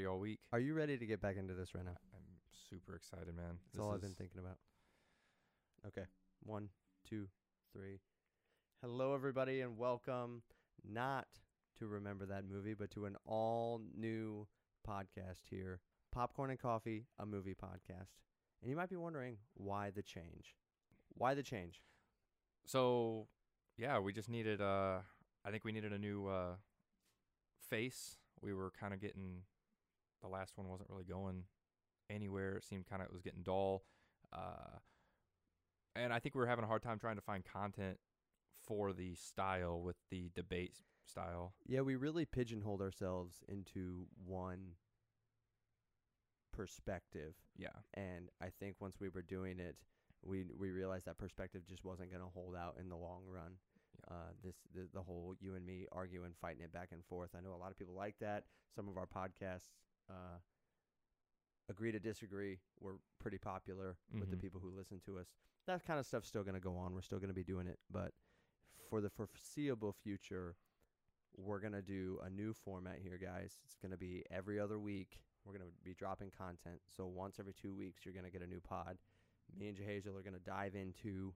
ready all week. Are you ready to get back into this right now? I'm super excited, man. That's all I've been thinking about. Okay. One, two, three. Hello, everybody, and welcome not to Remember That Movie, but to an all new podcast here Popcorn and Coffee, a movie podcast. And you might be wondering why the change? Why the change? So, yeah, we just needed. Uh, I think we needed a new uh, face. We were kind of getting. The last one wasn't really going anywhere. It seemed kind of it was getting dull. Uh, and I think we were having a hard time trying to find content for the style with the debate style. Yeah, we really pigeonholed ourselves into one perspective. Yeah. and I think once we were doing it, we we realized that perspective just wasn't going to hold out in the long run. Yeah. Uh, this the, the whole you and me arguing, fighting it back and forth. I know a lot of people like that. Some of our podcasts uh, agree to disagree. We're pretty popular with the Mhm. people who listen to us. That kind of stuff's still going to go on. We're still going to be doing it, but for the foreseeable future, we're going to do a new format here, guys. It's going to be every other week. We're going to be dropping content. So once every two weeks, you're going to get a new pod. Me and Jehazel are going to dive into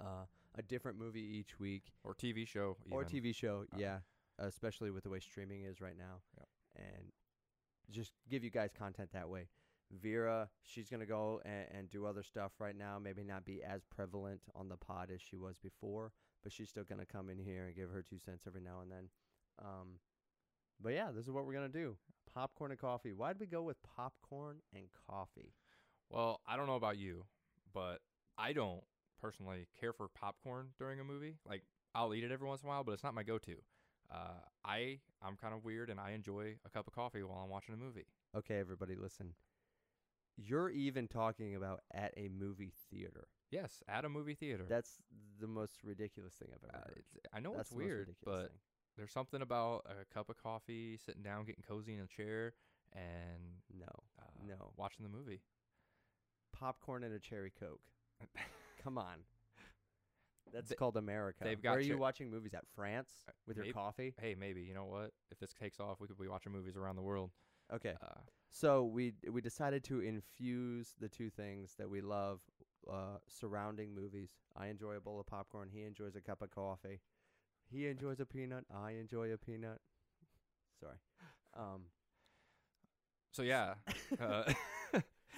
uh, a different movie each week Or TV show. or. TV show. Uh, yeah, especially with the way streaming is right now. Yep. And just give you guys content that way. Vera, she's gonna go and, and do other stuff right now. Maybe not be as prevalent on the pod as she was before, but she's still gonna come in here and give her two cents every now and then. Um, but yeah, this is what we're gonna do: popcorn and coffee. Why'd we go with popcorn and coffee? Well, I don't know about you, but I don't personally care for popcorn during a movie. Like I'll eat it every once in a while, but it's not my go-to. Uh, I I'm kind of weird, and I enjoy a cup of coffee while I'm watching a movie. Okay, everybody, listen. You're even talking about at a movie theater. Yes, at a movie theater. That's the most ridiculous thing I've ever Uh, heard. I know That's it's weird, but thing. there's something about a cup of coffee, sitting down, getting cozy in a chair, and no, uh, No. watching the movie. popcorn and a cherry coke. Come on, that's They- called America. they've Where are you watching movies at France Uh, with your maybe- coffee? Hey, maybe you know what? If this takes off, we could be watching movies around the world. Okay, Uh, so we we decided to infuse the two things that we love uh, surrounding movies. I enjoy a bowl of popcorn. He enjoys a cup of coffee. He enjoys a peanut. I enjoy a peanut. Sorry. Um, so yeah, uh,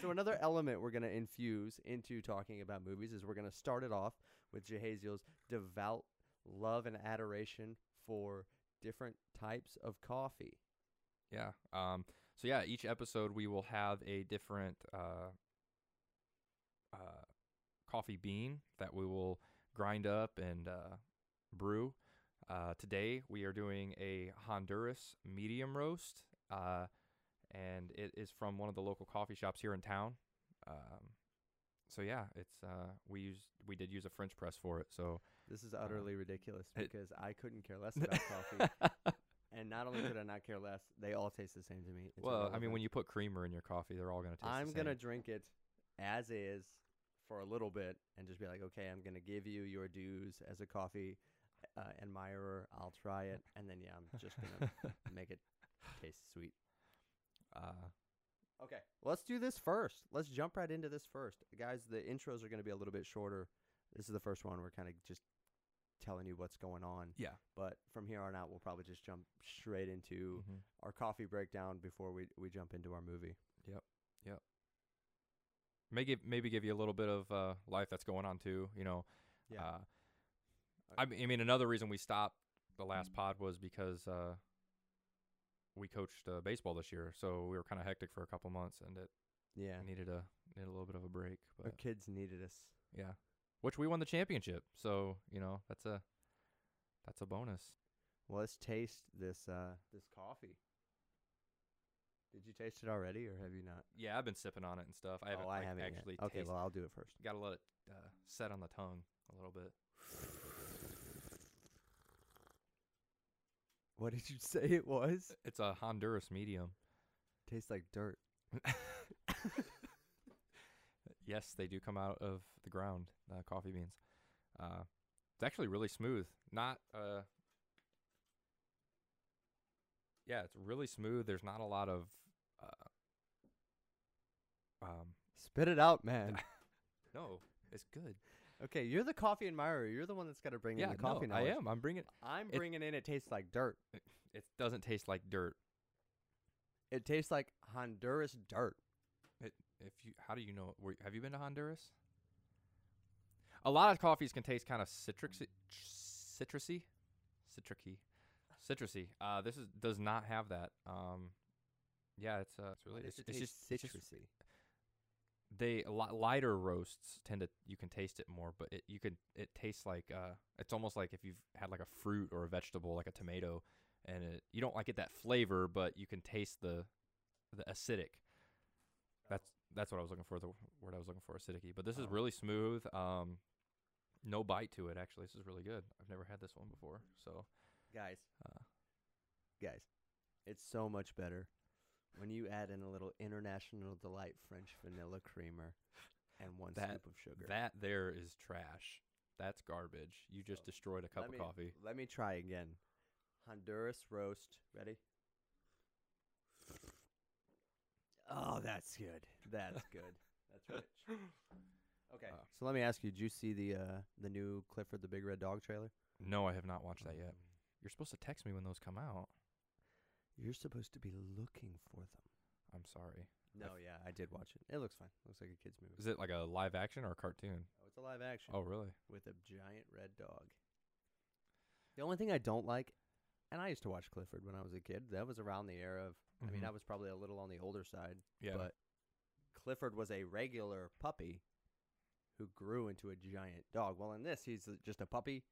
So another element we're gonna infuse into talking about movies is we're gonna start it off with Jehaziel's devout love and adoration for different types of coffee. Yeah. Um. So yeah, each episode we will have a different uh, uh, coffee bean that we will grind up and uh, brew. Uh, today we are doing a Honduras medium roast, uh, and it is from one of the local coffee shops here in town. Um, so yeah, it's uh, we used we did use a French press for it. So This is utterly ridiculous it- because I couldn't care less about coffee, and not only could I not care less, they all taste the same to me. It's well, I mean, when you put creamer in your coffee, they're all gonna taste. I'm the gonna drink it as is for a little bit and just be like, okay, I'm gonna give you your dues as a coffee uh, admirer. I'll try it, and then yeah, I'm just gonna make it taste sweet. uh, Okay, let's do this first. Let's jump right into this first, guys. The intros are gonna be a little bit shorter. This is the first one. We're kind of just telling you what's going on, yeah. but from here on out, we'll probably just jump straight into Mhm. our coffee breakdown before we we jump into our movie. May give, maybe maybe give you a little bit of uh, life that's going on too. You know, Yeah. Uh, I, I mean, another reason we stopped the last pod was because uh, we coached uh, baseball this year, so we were kind of hectic for a couple months, and it Yeah, needed a needed a little bit of a break. our But kids needed us. yeah, which we won the championship, so you know that's a that's a bonus. Well, let's taste this uh this coffee. Did you taste it already, or have you not? Yeah, I've been sipping on it and stuff. I haven't, oh, I like, haven't yet. actually. Okay, taste- well, I'll do it first. gotta let it uh, set on the tongue a little bit. What did you say it was? It's a Honduras medium. Tastes like dirt. yes, they do come out of the ground, uh, coffee beans. Uh, it's actually really smooth. Not uh, yeah, it's really smooth. There's not a lot of uh, um, Spit it out, man. no, it's good. Okay, you're the coffee admirer. You're the one that's got to bring in the coffee no, I knowledge. am. I'm bringing. I'm It- bringing in. It tastes like dirt. It doesn't taste like dirt. It tastes like Honduras dirt. If you, how do you know? Were, have you been to Honduras? A lot of coffees can taste kind of citrusy, citrusy, citricy, citrusy. Uh, this is does not have that. Um, yeah, it's uh, it's really it's, it it's taste just it's just citrusy. They a lot lighter roasts tend to you can taste it more, but it you can it tastes like uh it's almost like if you've had like a fruit or a vegetable like a tomato, and it you don't like get that flavor, but you can taste the the acidic. That's that's what I was looking for. The word I was looking for, acidic. But this is Oh. really smooth. Um, no bite to it. Actually, this is really good. I've never had this one before. So guys, uh, guys, it's so much better when you add in a little International Delight French vanilla creamer and one That- scoop of sugar. that there is trash. That's garbage. You just So, destroyed a cup let of coffee. Let me try again. Honduras roast. Ready? Oh, that's good. That's good. That's rich. Okay. Uh, so let me ask you, did you see the uh the new Clifford the Big Red Dog trailer? No, I have not watched that yet. You're supposed to text me when those come out. You're supposed to be looking for them. I'm sorry. No, yeah, I did watch it. It looks fine. Looks like a kids movie. Is it like a live action or a cartoon? Oh, it's a live action Oh, really? with a giant red dog. The only thing I don't like, and I used to watch Clifford when I was a kid. That was around the era of. I mean, Mhm. I was probably a little on the older side. yeah. But Clifford was a regular puppy who grew into a giant dog. Well, in this, he's just a puppy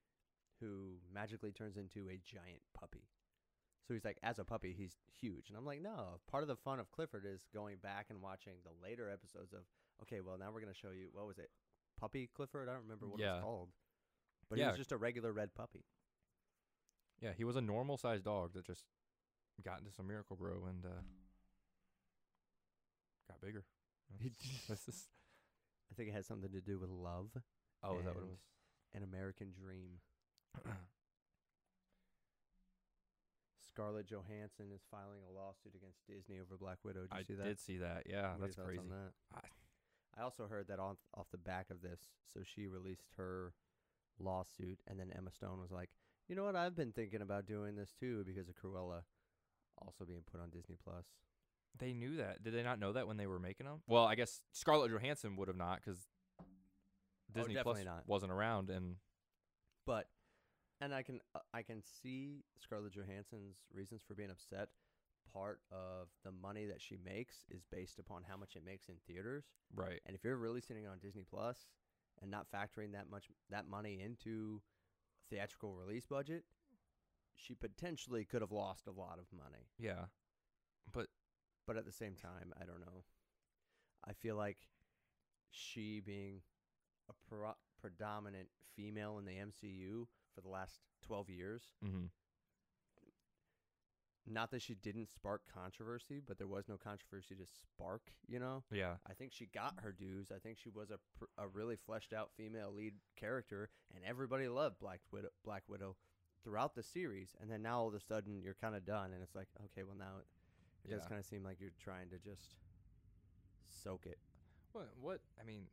who magically turns into a giant puppy. So he's like, as a puppy, he's huge. And I'm like, no. Part of the fun of Clifford is going back and watching the later episodes of, okay, well, now we're going to show you, what was it? Puppy Clifford? I don't remember what it was called. But he was just a regular red puppy. yeah, he was a normal sized dog that just got into some Miracle-Gro and uh, got bigger. That's just- I think it had something to do with love, oh, is that what it was? an American dream. Scarlett Johansson is filing a lawsuit against Disney over Black Widow. Did you I see that? did see that. Yeah, What are your that's thoughts crazy. On that? I- I also heard that off off the back of this. So she released her lawsuit, and then Emma Stone was like, "You know what? I've been thinking about doing this too because of Cruella also being put on Disney Plus." They knew that. Did they not know that when they were making them? Well, I guess Scarlett Johansson would have not because oh, Disney Plus Oh, definitely not. wasn't around. And But, and I can uh, I can see Scarlett Johansson's reasons for being upset. Part of the money that she makes is based upon how much it makes in theaters. right, And if you're releasing it on Disney Plus and not factoring that much that money into theatrical release budget, she potentially could have lost a lot of money. yeah, but But at the same time, I don't know. I feel like she being a pro- predominant female in the MCU for the last 12 years, hmm not that she didn't spark controversy, but there was no controversy to spark, you know? yeah, I think she got her dues. I think she was a pr- a really fleshed out female lead character, and everybody loved Black Widow. Black Widow throughout the series, and then now all of a sudden you're kind of done, and it's like, okay, well now it, it does kind of seem like you're trying to just soak it. What? What? I mean,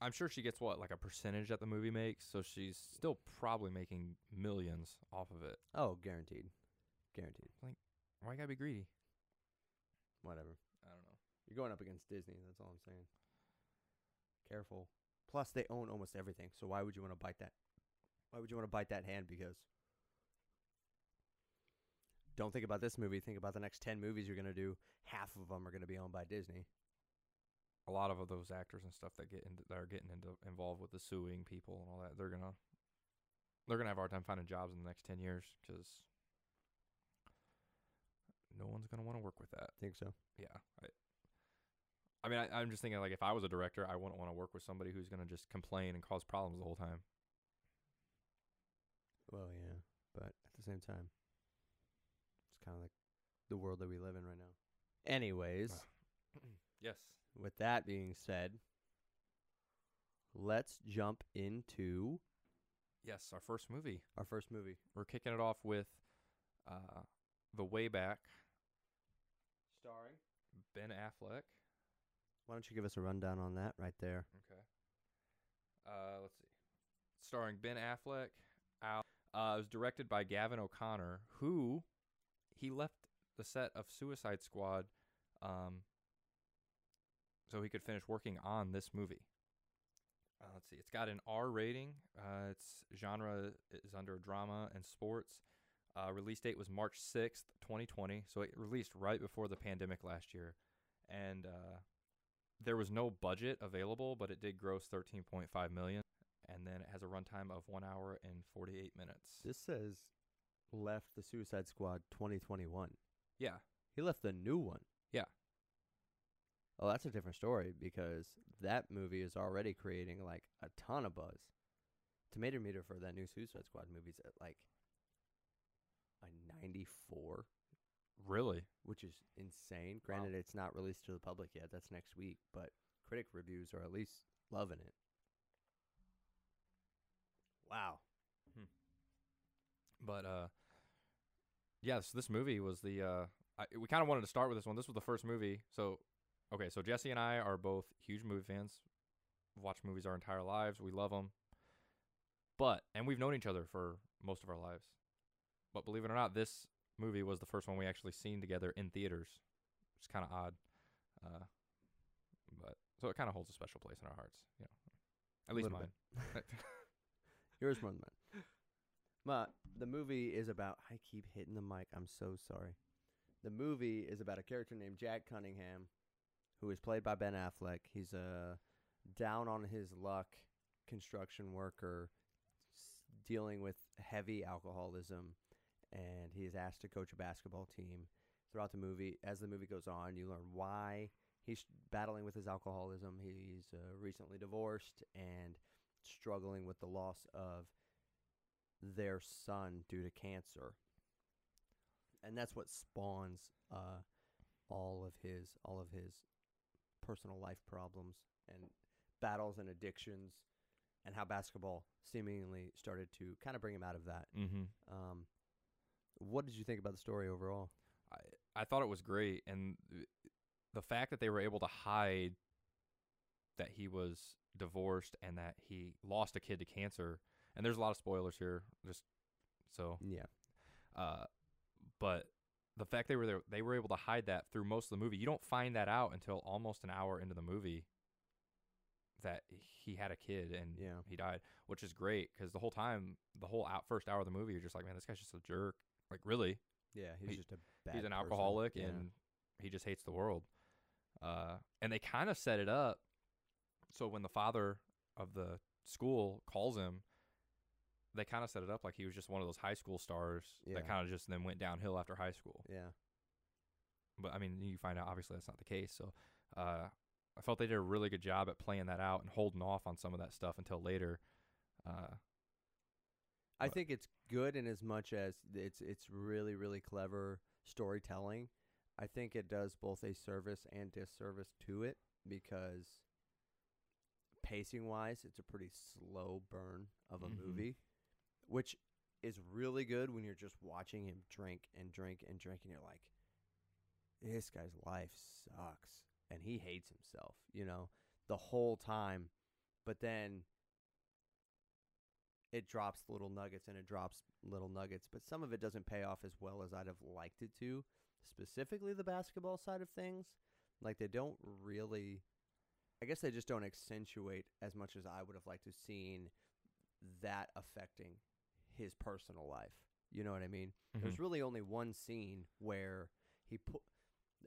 I'm sure she gets what like a percentage that the movie makes, so she's still probably making millions off of it. Oh, guaranteed, guaranteed. Like, Why you gotta be greedy? Whatever. I don't know. You're going up against Disney. That's all I'm saying. Careful. Plus, they own almost everything. So why would you want to bite that? Why would you want to bite that hand? Because don't think about this movie. Think about the next ten movies you're gonna do. Half of them are gonna be owned by Disney. A lot of those actors and stuff that get into that are getting into involved with the suing people and all that, they're gonna they're gonna have a hard time finding jobs in the next ten years because no one's gonna want to work with that. Think so? Yeah. I, I mean, I, I'm just thinking like if I was a director, I wouldn't want to work with somebody who's gonna just complain and cause problems the whole time. Well, yeah, but at the same time, it's kind of like the world that we live in right now. Anyways, yes. with that being said, let's jump into Yes, our first movie. our first movie. We're kicking it off with uh, the way back Starring. Ben Affleck. Why don't you give us a rundown on that right there? Okay. Uh, let's see. Starring Ben Affleck. Al. Uh, it was directed by Gavin O'Connor, who he left the set of Suicide Squad, um, so he could finish working on this movie. Uh, let's see. It's got an R rating. Uh, its genre is under drama and sports. Uh, release date was March sixth, twenty twenty. So it released right before the pandemic last year, and uh, there was no budget available, but it did gross thirteen point five million, and then it has a runtime of one hour and forty eight minutes. This says left the Suicide Squad 2021. yeah, He left the new one. Oh, that's a different story because that movie is already creating like a ton of buzz. Tomato meter for that new Suicide Squad movie's at like a 94, really. which is insane. Granted, it's not released to the public yet. That's next week, but critic reviews are at least loving it. Wow. But uh, yeah. So this movie was the uh, I, we kind of wanted to start with this one. This was the first movie. So okay, so Jesse and I are both huge movie fans. Watched movies our entire lives. We love them. But and we've known each other for most of our lives. But believe it or not, this movie was the first one we actually seen together in theaters. It's kind of odd. Uh, but so it kind of holds a special place in our hearts, you know. At least mine. Yours more than mine. But the movie is about. I keep hitting the mic. I'm so sorry. The movie is about a character named Jack Cunningham, who is played by Ben Affleck. He's a down on his luck construction worker, dealing with heavy alcoholism, and he is asked to coach a basketball team. Throughout the movie, as the movie goes on, you learn why he's battling with his alcoholism. He's uh, recently divorced and struggling with the loss of their son due to cancer. And that's what spawns uh, all of his all of his personal life problems and battles and addictions and how basketball seemingly started to kind of bring him out of that. mm-hmm. Um, what did you think about the story overall? I, I thought it was great, and the fact that they were able to hide that he was divorced and that he lost a kid to cancer, and there's a lot of spoilers here, just so. Yeah. Uh, but the fact they were there, they were able to hide that through most of the movie. You don't find that out until almost an hour into the movie that he had a kid and Yeah. he died, which is great because the whole time, the whole out first hour of the movie, you're just like, man, this guy's just a jerk. Like, really? Yeah, he's He- just a bad he's an person. alcoholic Yeah. and he just hates the world. Uh, and they kind of set it up so when the father of the school calls him, they kind of set it up like he was just one of those high school stars Yeah. that kind of just then went downhill after high school. Yeah. But I mean, you find out obviously that's not the case. So uh, I felt they did a really good job at playing that out and holding off on some of that stuff until later. Uh, I But- think it's good in as much as it's it's really really clever storytelling. I think it does both a service and disservice to it because pacing wise, it's a pretty slow burn of a Mhm. movie, which is really good when you're just watching him drink and drink and drink, and you're like, this guy's life sucks, and he hates himself, you know, the whole time. But then it drops little nuggets and it drops little nuggets, but some of it doesn't pay off as well as I'd have liked it to. Specifically, the basketball side of things, like they don't really. I guess they just don't accentuate as much as I would have liked to have seen that affecting his personal life. You know what I mean? There's mm-hmm. really only one scene where he put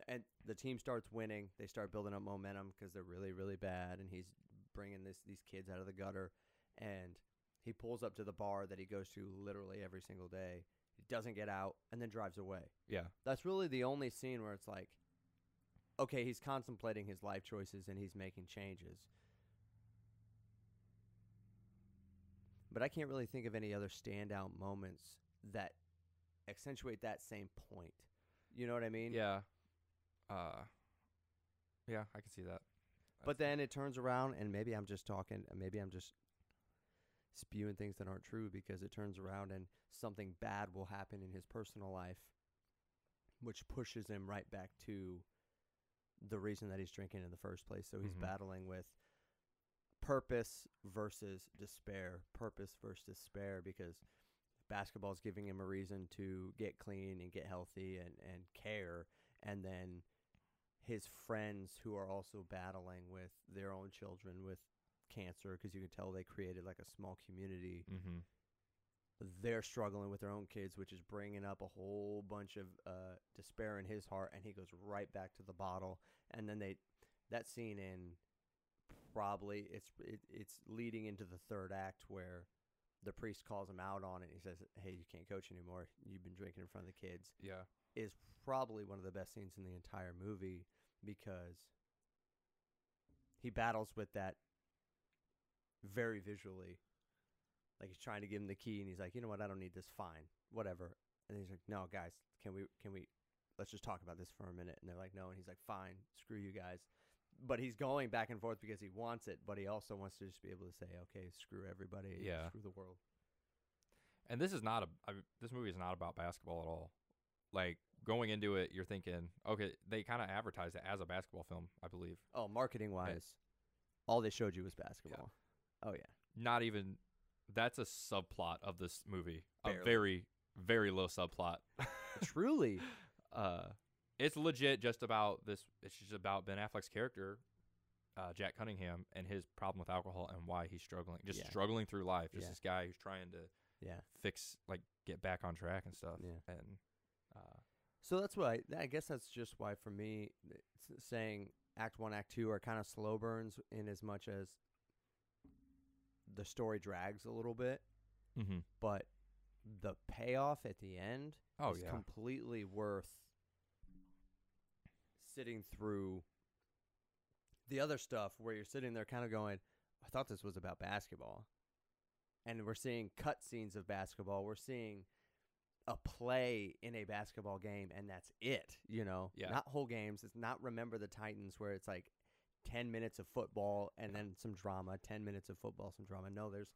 and the team starts winning. They start building up momentum because they're really really bad, and he's bringing this these kids out of the gutter, and he pulls up to the bar that he goes to literally every single day. He doesn't get out, and then drives away. yeah. That's really the only scene where it's like, okay, he's contemplating his life choices and he's making changes. But I can't really think of any other standout moments that accentuate that same point. You know what I mean? Yeah. Uh, yeah, I can see that. But then it turns around, and maybe I'm just talking, maybe I'm just spewing things that aren't true because it turns around and something bad will happen in his personal life, which pushes him right back to the reason that he's drinking in the first place. So he's Mhm. battling with purpose versus despair, purpose versus despair because basketball's giving him a reason to get clean and get healthy and and care and then his friends who are also battling with their own children with cancer because you can tell they created like a small community Mm-hmm. they're struggling with their own kids, which is bringing up a whole bunch of uh, despair in his heart, and he goes right back to the bottle. And then they, that scene in probably it's it, it's leading into the third act where the priest calls him out on it. He says, "Hey, you can't coach anymore. You've been drinking in front of the kids." Yeah. Is probably one of the best scenes in the entire movie because he battles with that very visually. Like he's trying to give him the key, and he's like, "You know what? I don't need this. Fine, whatever." And he's like, "No, guys, can we? Can we? Let's just talk about this for a minute." And they're like, "No," and he's like, "Fine, screw you guys." But he's going back and forth because he wants it, but he also wants to just be able to say, "Okay, screw everybody, Yeah. screw the world." And this is not a I mean, this movie is not about basketball at all. Like going into it, you're thinking, okay, they kind of advertised it as a basketball film, I believe. Oh, marketing wise, all they showed you was basketball. Oh yeah, Not even that's a subplot of this movie. Barely. A very very low subplot. truly. uh it's legit just about this it's just about Ben Affleck's character uh, Jack Cunningham and his problem with alcohol and why he's struggling, just Yeah. struggling through life. Just Yeah. this guy who's trying to Yeah, fix, like, get back on track and stuff. yeah. And uh, So that's why I guess that's just why for me, it's saying Act One, Act Two are kind of slow burns in as much as the story drags a little bit, mm-hmm. but the payoff at the end oh is yeah, completely worth sitting through the other stuff where you're sitting there kind of going, I thought this was about basketball. And we're seeing cut scenes of basketball. We're seeing a play in a basketball game and that's it, you know. Yeah. Not whole games. It's not remember the Titans where it's like 10 minutes of football and Yeah. then some drama, 10 minutes of football, some drama. No, there's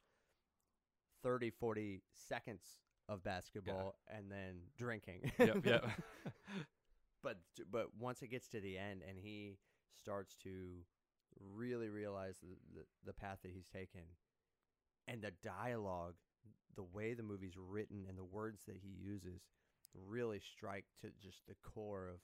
30, 40 seconds of basketball and then drinking. yep, yep. but but once it gets to the end and he starts to really realize the, the, the path that he's taken and the dialogue the way the movie's written and the words that he uses really strike to just the core of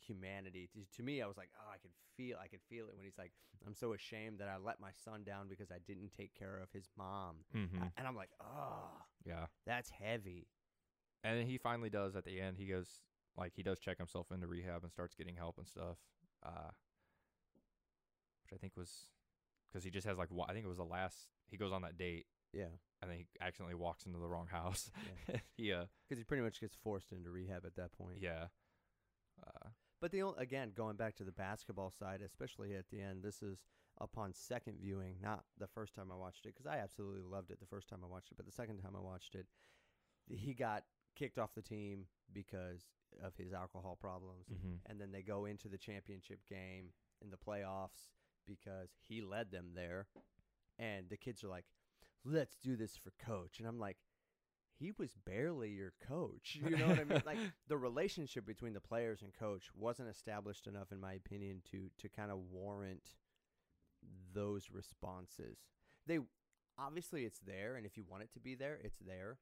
humanity to, to me i was like oh i could feel i could feel it when he's like i'm so ashamed that i let my son down because i didn't take care of his mom mm-hmm. and i'm like oh yeah. that's heavy And then he finally does at the end. He goes like he does check himself into rehab and starts getting help and stuff. Uh, which I think was because he just has like I think it was the last. He goes on that date yeah and then he accidentally walks into the wrong house. Yeah. he uh because he pretty much gets forced into rehab at that point yeah. Uh, But the only, again, going back to the basketball side, especially at the end, this is upon second viewing, not the first time I watched it, because I absolutely loved it the first time I watched it. But the second time I watched it, he got kicked off the team because of his alcohol problems, mm-hmm. and then they go into the championship game in the playoffs because he led them there, and the kids are like, "Let's do this for coach," and I'm like. He was barely your coach. You know what I mean? Like the relationship between the players and coach wasn't established enough, in my opinion, to to kind of warrant those responses. They obviously it's there, and if you want it to be there, it's there.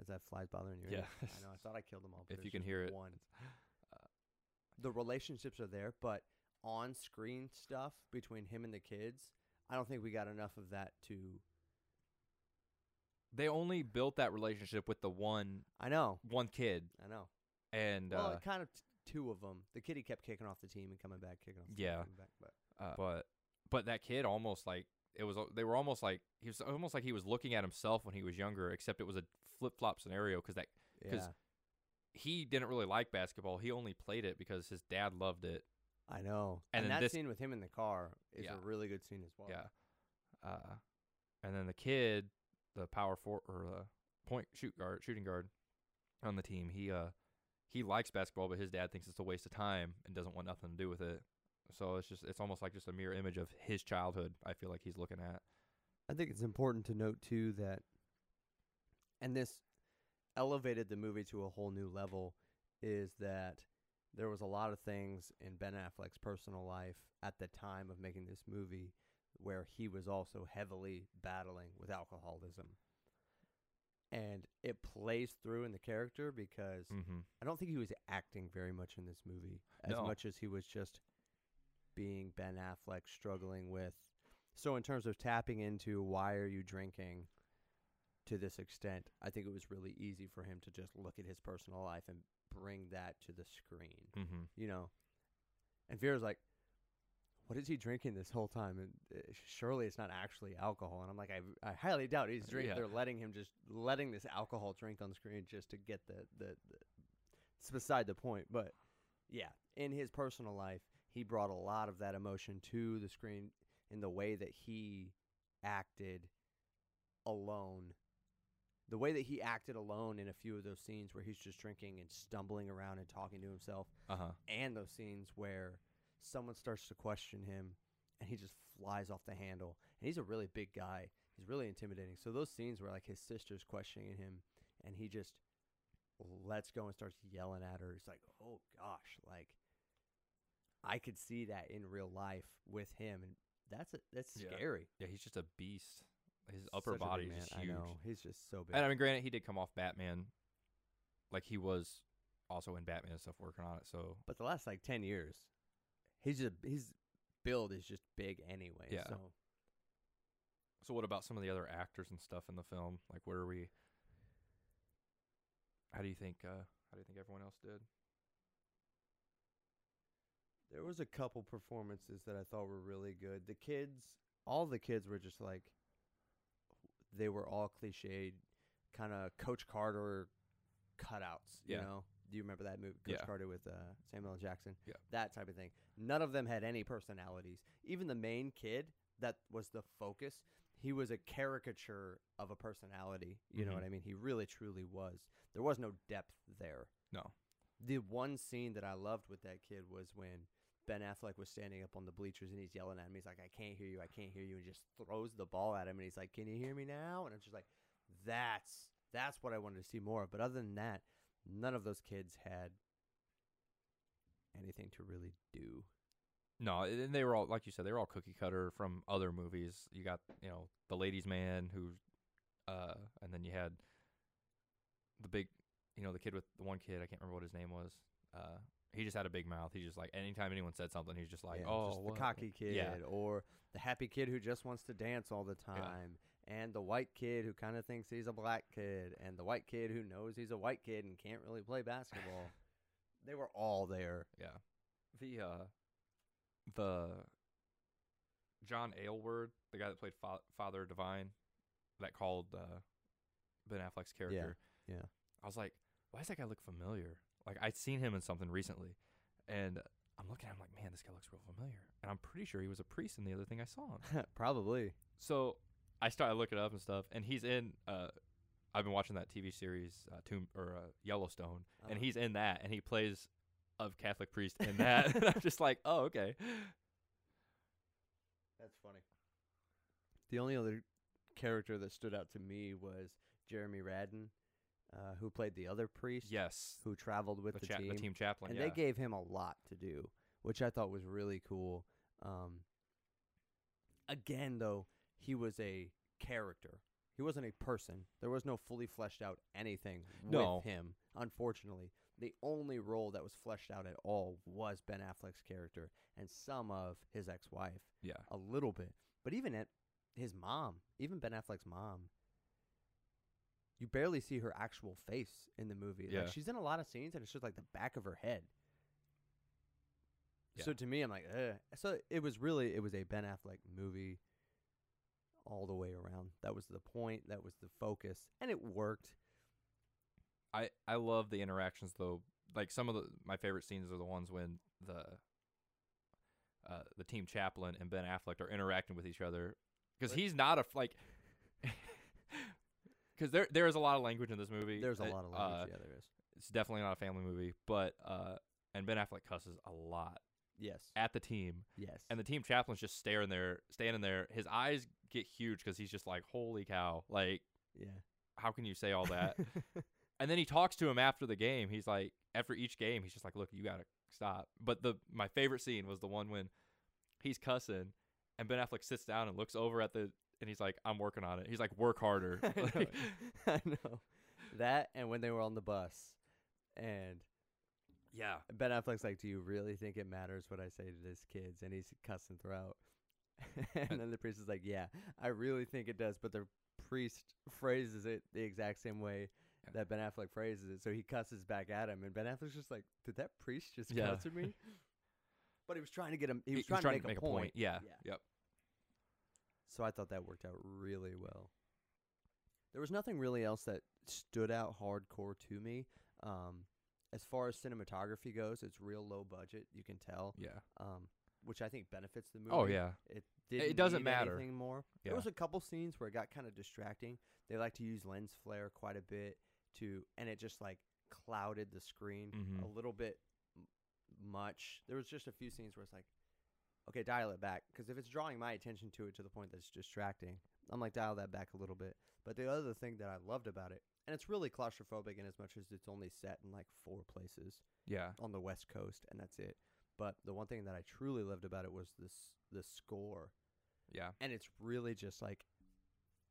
Is that flies bothering you? Yeah. I know. I thought I killed them all. but If you can hear it. one. the relationships are there, but on screen stuff between him and the kids, I don't think we got enough of that to. They only built that relationship with the one I know, one kid, I know. and well, uh, kind of t- two of them. The kid he kept kicking off the team and coming back, kicking off. The team, Yeah. coming back, but uh, but but that kid almost like it was. They were almost like he was almost like he was looking at himself when he was younger, except it was a flip flop scenario because that yeah, he didn't really like basketball. He only played it because his dad loved it. I know. and And, that this- scene with him in the car is Yeah. a really good scene as well. Yeah. Uh, and then the kid, the power four or the point shoot guard, shooting guard on the team, he uh he likes basketball, but his dad thinks it's a waste of time and doesn't want nothing to do with it. So it's just it's almost like just a mirror image of his childhood. I feel like he's looking at. I think it's important to note too that, and this elevated the movie to a whole new level, is that there was a lot of things in Ben Affleck's personal life at the time of making this movie where he was also heavily battling with alcoholism. And it plays through in the character because Mm-hmm. I don't think he was acting very much in this movie as No. much as he was just being Ben Affleck struggling with. So in terms of tapping into why are you drinking to this extent, I think it was really easy for him to just look at his personal life and bring that to the screen, Mm-hmm. you know. And Vera's like, "What is he drinking this whole time?" And uh, surely it's not actually alcohol. And I'm like, I, I highly doubt he's drinking. Yeah. They're letting him just letting this alcohol drink on the screen just to get the the. the it's beside the point, but yeah, in his personal life, he brought a lot of that emotion to the screen in the way that he acted alone. The way that he acted alone in a few of those scenes where he's just drinking and stumbling around and talking to himself Uh huh. and those scenes where someone starts to question him and he just flies off the handle. And he's a really big guy. He's really intimidating. So those scenes where like his sister's questioning him and he just lets go and starts yelling at her. It's like, "Oh gosh, like I could see that in real life with him and that's a, that's Yeah. scary. Yeah, he's just a beast. His upper Such a big body is just I huge. know. He's just so big. And I mean, granted, he did come off Batman, like he was also in Batman and stuff, working on it. So But the last like 10 years, he's just his build is just big anyway. Yeah. So So what about some of the other actors and stuff in the film? Like where are we How do you think uh how do you think everyone else did? There was a couple performances that I thought were really good. The kids, all the kids were just like they were all cliched, kind of Coach Carter cutouts. You Yeah. know, do you remember that movie, Coach Yeah. Carter with uh, Samuel L. Jackson? Yeah. that type of thing. None of them had any personalities. Even the main kid that was the focus, he was a caricature of a personality. You know Mhm. what I mean? He really, truly was. There was no depth there. No. The one scene that I loved with that kid was when Ben Affleck was standing up on the bleachers and he's yelling at him. He's like, I can't hear you, I can't hear you, and just throws the ball at him and he's like, Can you hear me now? And I'm just like, That's that's what I wanted to see more of. But other than that, none of those kids had anything to really do. No, and they were all like you said, they were all cookie cutter from other movies. You got, you know, the ladies man who uh and then you had the big you know, the kid with the one kid, I can't remember what his name was. Uh he just had a big mouth. He's just like anytime anyone said something, he's just like, Yeah, "Oh, just the cocky kid Yeah. or the happy kid who just wants to dance all the time. And the white kid who kind of thinks he's a black kid, and the white kid who knows he's a white kid and can't really play basketball. they were all there. Yeah. The uh the John Aylward, the guy that played Fa- Father Divine, that called uh Ben Affleck's character. yeah. I was like, why does that guy look familiar? Like I'd seen him in something recently, and I'm looking at him like, man, this guy looks real familiar. And I'm pretty sure he was a priest in the other thing I saw him. Probably. so I started looking up and stuff, and he's in. uh I've been watching that TV series, uh, Tomb or uh, Yellowstone, and Uh. he's in that, and he plays a Catholic priest in that. and I'm just like, oh, okay. That's funny. The only other character that stood out to me was Jeremy Radden, uh, who played the other priest Yes, who traveled with the, the, cha- team. the team chaplain. and yeah. they gave him a lot to do, which I thought was really cool. Um, again, though, he was a character. He wasn't a person. There was no fully fleshed out anything No. with him. Unfortunately, the only role that was fleshed out at all was Ben Affleck's character and some of his ex-wife yeah, a little bit. But even at his mom, even Ben Affleck's mom, you barely see her actual face in the movie. Yeah. Like she's in a lot of scenes and it's just like the back of her head. Yeah. So to me, I'm like, Ugh. so it was really it was a Ben Affleck movie all the way around. That was the point. That was the focus, and it worked. I I love the interactions though. Like some of the my favorite scenes are the ones when the uh the team chaplain and Ben Affleck are interacting with each other because he's not a like because there there is a lot of language in this movie. There's a Uh, lot of uh, language. yeah, there is. it's definitely not a family movie, but uh and Ben Affleck cusses a lot Yes. at the team, Yes. and the team chaplain's just staring there, standing there. His eyes get huge because he's just like, "Holy cow!" Like, yeah. how can you say all that? And then he talks to him after the game. He's like, after each game, he's just like, "Look, you gotta stop. But the my favorite scene was the one when he's cussing and Ben Affleck sits down and looks over at the and he's like, I'm working on it. He's like, work harder. I know. Like, I know. That and when they were on the bus and yeah. Ben Affleck's like, Do you really think it matters what I say to these kids? And he's cussing throughout. and uh, then the priest is like, Yeah, I really think it does, but the priest phrases it the exact same way that Ben Affleck phrases it. So he cusses back at him and Ben Affleck's just like, Did that priest just Yeah. cuss at me? but he was trying to get him he He- was trying, to make, a, point. Yeah. Yeah. Yep. So I thought that worked out really well. There was nothing really else that stood out hardcore to me. Um, as far as cinematography goes, it's real low budget. You can tell, Yeah. um, which I think benefits the movie. Oh yeah. it didn't doesn't matter. anything more. Yeah. There was a couple scenes where it got kind of distracting. They like to use lens flare quite a bit to, and it just like clouded the screen Mhm. a little bit much. There was just a few scenes where it's like, okay, dial it back because if it's drawing my attention to it to the point that's distracting, I'm like dial that back a little bit. But the other thing that I loved about it, and it's really claustrophobic in as much as it's only set in like four places Yeah. on the West Coast, and that's it. But the one thing that I truly loved about it was this the score, Yeah. and it's really just like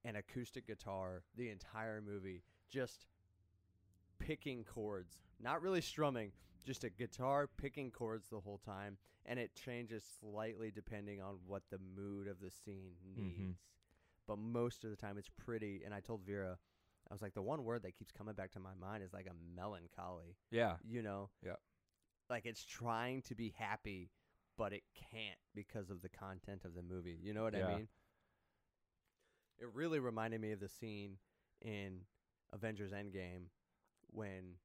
an acoustic guitar the entire movie, just picking chords, not really strumming, just a guitar picking chords the whole time, and it changes slightly depending on what the mood of the scene needs. Mhm. But most of the time, it's pretty. And I told Vera, I was like, the one word that keeps coming back to my mind is like a melancholy Yeah. you know Yeah, like it's trying to be happy but it can't because of the content of the movie you know what Yeah. i mean it really reminded me of the scene in avengers endgame when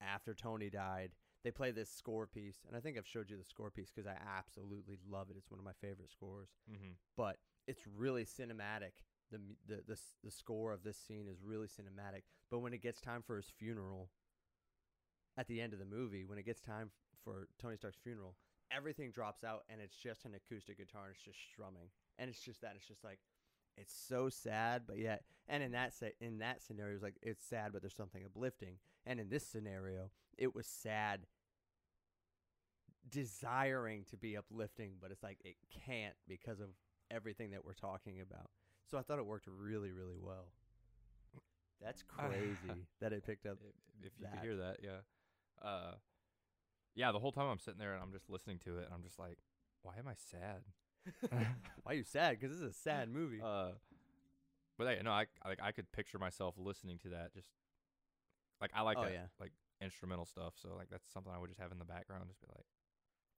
after tony died they play this score piece and i think i've showed you the score piece because i absolutely love it it's one of my favorite scores Mm-hmm. but it's really cinematic. The, the the the score of this scene is really cinematic. But when it gets time for his funeral, at the end of the movie, when it gets time for Tony Stark's funeral, everything drops out and it's just an acoustic guitar and it's just strumming, and it's just that. It's just like it's so sad, but yet, and in that se- in that scenario, it's like it's sad, but there's something uplifting. And in this scenario, it was sad, desiring to be uplifting, but it's like it can't because of everything that we're talking about. So I thought it worked really, really well. That's crazy that it picked up. If, if you that. could hear that, yeah. Uh, yeah. The whole time I'm sitting there and I'm just listening to it, and I'm just like, why am I sad? Why are you sad? Because this is a sad movie. Uh, but hey, no, I I- like I could picture myself listening to that. Just like I like Oh, that, yeah. like instrumental stuff. So like that's something I would just have in the background, just be like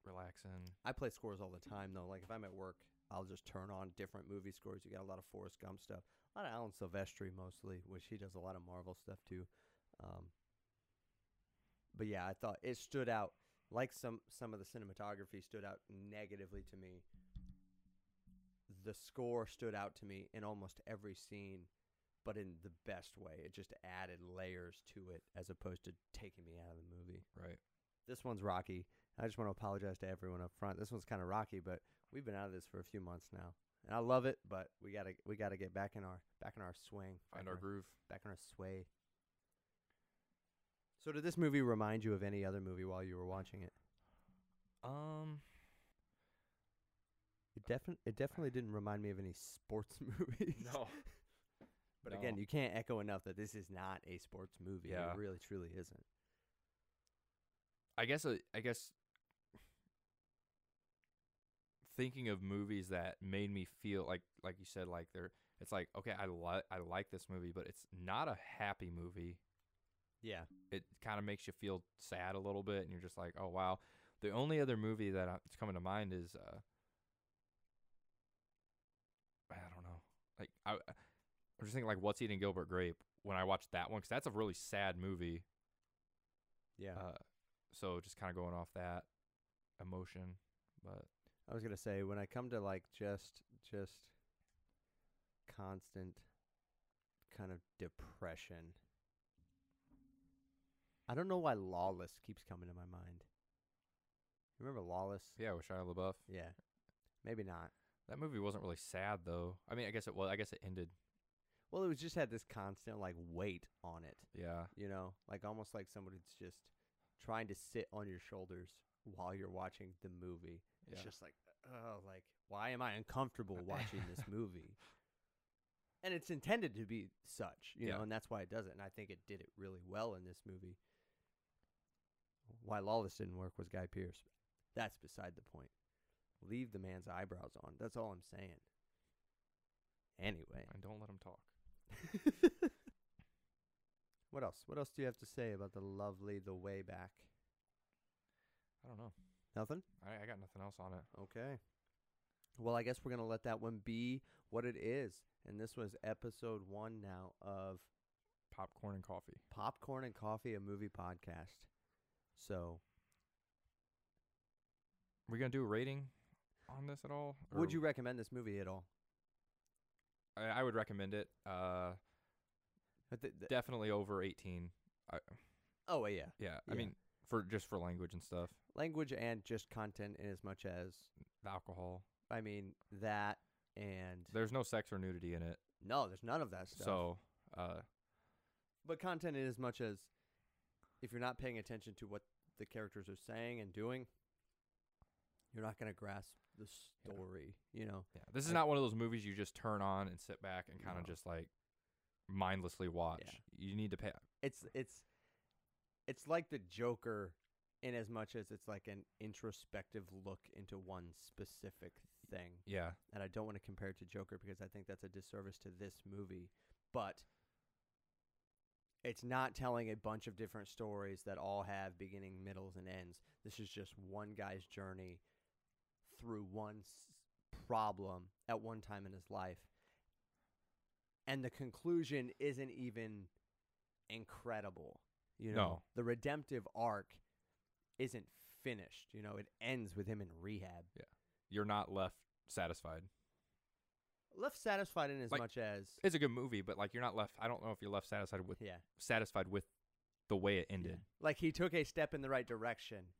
relaxing. I play scores all the time though. Like if I'm at work, I'll just turn on different movie scores. You got a lot of Forrest Gump stuff, a lot of Alan Silvestri mostly, which he does a lot of Marvel stuff too. Um, but yeah, I thought it stood out. Like some some of the cinematography stood out negatively to me. The score stood out to me in almost every scene, but in the best way. It just added layers to it as opposed to taking me out of the movie Right. this one's rocky. I just want to apologize to everyone up front. This one's kind of rocky, but we've been out of this for a few months now, and I love it. But we gotta we gotta get back in our back in our swing, Find back our groove. back in our sway. So did this movie remind you of any other movie while you were watching it? Um. It definitely it definitely didn't remind me of any sports movies. No. But again, you can't echo enough that this is not a sports movie. Yeah. It really truly isn't. I guess uh, I guess thinking of movies that made me feel like like you said like they're it's like okay I like I like this movie but it's not a happy movie. Yeah. It kind of makes you feel sad a little bit and you're just like oh wow. The only other movie that I- that's coming to mind is uh I don't know. Like I I'm just thinking like what's eating Gilbert Grape when I watched that one cuz that's a really sad movie. Yeah. Uh so just kind of going off that emotion but I was gonna say when I come to like just just constant kind of depression. I don't know why Lawless keeps coming to my mind. You remember Lawless? Yeah, with Shia LaBeouf. Yeah. Maybe not. That movie wasn't really sad though. I mean, I guess it was. I guess it ended. Well, it was just had this constant like weight on it, Yeah, you know, like almost like somebody's just trying to sit on your shoulders while you're watching the movie. It's Yeah. just like, oh, like why am I uncomfortable watching this movie? And it's intended to be such, you Yeah. know, and that's why it does it. And I think it did it really well in this movie. Why Lawless didn't work was Guy Pearce. That's beside the point. Leave the man's eyebrows on. That's all I'm saying. Anyway. And don't let him talk. what else? What else do you have to say about the lovely The Way Back? I don't know. Nothing? I, I got nothing else on it. Okay. Well, I guess we're going to let that one be what it is. And this was episode one now of Popcorn and coffee. Popcorn and Coffee, a movie podcast. So, We're gonna do a rating on this at all? would you recommend this movie at all? I, I would recommend it. Uh, But th- th- definitely over 18. I, oh, yeah. Yeah, I Yeah. mean, for just for language and stuff. Language and just content in as much as, The alcohol. I mean, that and. There's no sex or nudity in it. No, there's none of that stuff. So, uh, but content in as much as if you're not paying attention to what the characters are saying and doing, you're not going to grasp the Yeah. story, you know? yeah, this is not one of those movies you just turn on and sit back and kind of No. just like mindlessly watch. You need to pay. It's it's it's like the Joker in as much as it's like an introspective look into one specific thing. Yeah, And I don't want to compare it to Joker because I think that's a disservice to this movie, but it's not telling a bunch of different stories that all have beginning, middles, and ends. This is just one guy's journey through one s- problem at one time in his life. And the conclusion isn't even incredible. You know, No. the redemptive arc isn't finished. You know, it ends with him in rehab. yeah you're not left satisfied. Left satisfied in as Like- much as It's a good movie, but like you're not left. I don't know if you're left satisfied with yeah, satisfied with the way it ended. Like he took a step in the right direction.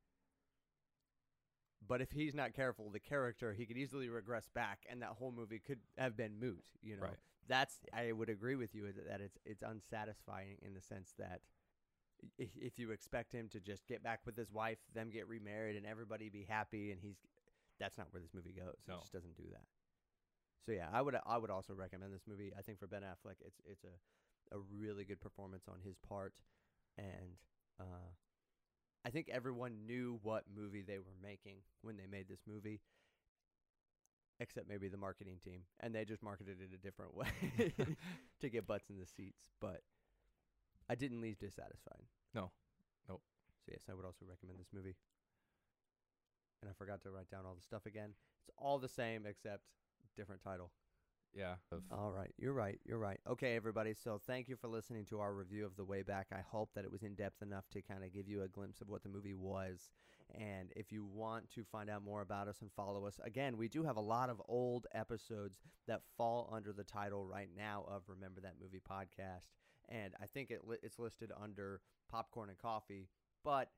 But if he's not careful, the character he could easily regress back, and that whole movie could have been moot. You know, Right. that's I would agree with you that- it's it's unsatisfying in the sense that if, if you expect him to just get back with his wife, them get remarried, and everybody be happy, and he's that's not where this movie goes. It just doesn't do that. So yeah, I would I would also recommend this movie. I think for Ben Affleck, it's it's a a really good performance on his part, and uh, I think everyone knew what movie they were making when they made this movie, except maybe the marketing team, and they just marketed it a different way to get butts in the seats. But I didn't leave dissatisfied. No. Nope. So yes, I would also recommend this movie. And I forgot to write down all the stuff again. It's all the same except different title. Yeah. Of- All right, you're right. You're right. Okay, everybody. So thank you for listening to our review of The Way Back. I hope that it was in depth enough to kind of give you a glimpse of what the movie was. And if you want to find out more about us and follow us, again, we do have a lot of old episodes that fall under the title right now of Remember That Movie podcast. And I think it it's listed under Popcorn and Coffee, but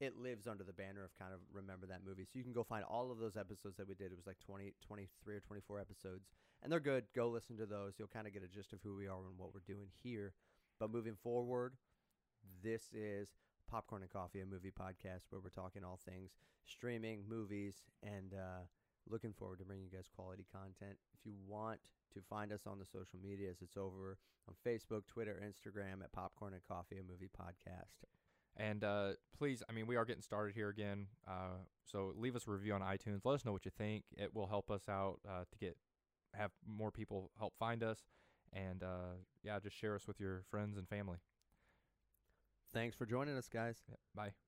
it lives under the banner of kind of Remember That Movie. So you can go find all of those episodes that we did. It was like 20, 23 or 24 episodes and they're good. Go listen to those. You'll kind of get a gist of who we are and what we're doing here. But moving forward, this is Popcorn and Coffee, a movie podcast where we're talking all things streaming, movies, and uh, looking forward to bringing you guys quality content. If you want to find us on the social medias, it's over on Facebook, Twitter, Instagram at Popcorn and Coffee, a movie podcast. And uh, please, I mean, we are getting started here again. Uh, so leave us a review on iTunes. Let us know what you think. It will help us out uh, to get have more people help find us. And uh, yeah, just share us with your friends and family. Thanks for joining us, guys. Yeah, bye.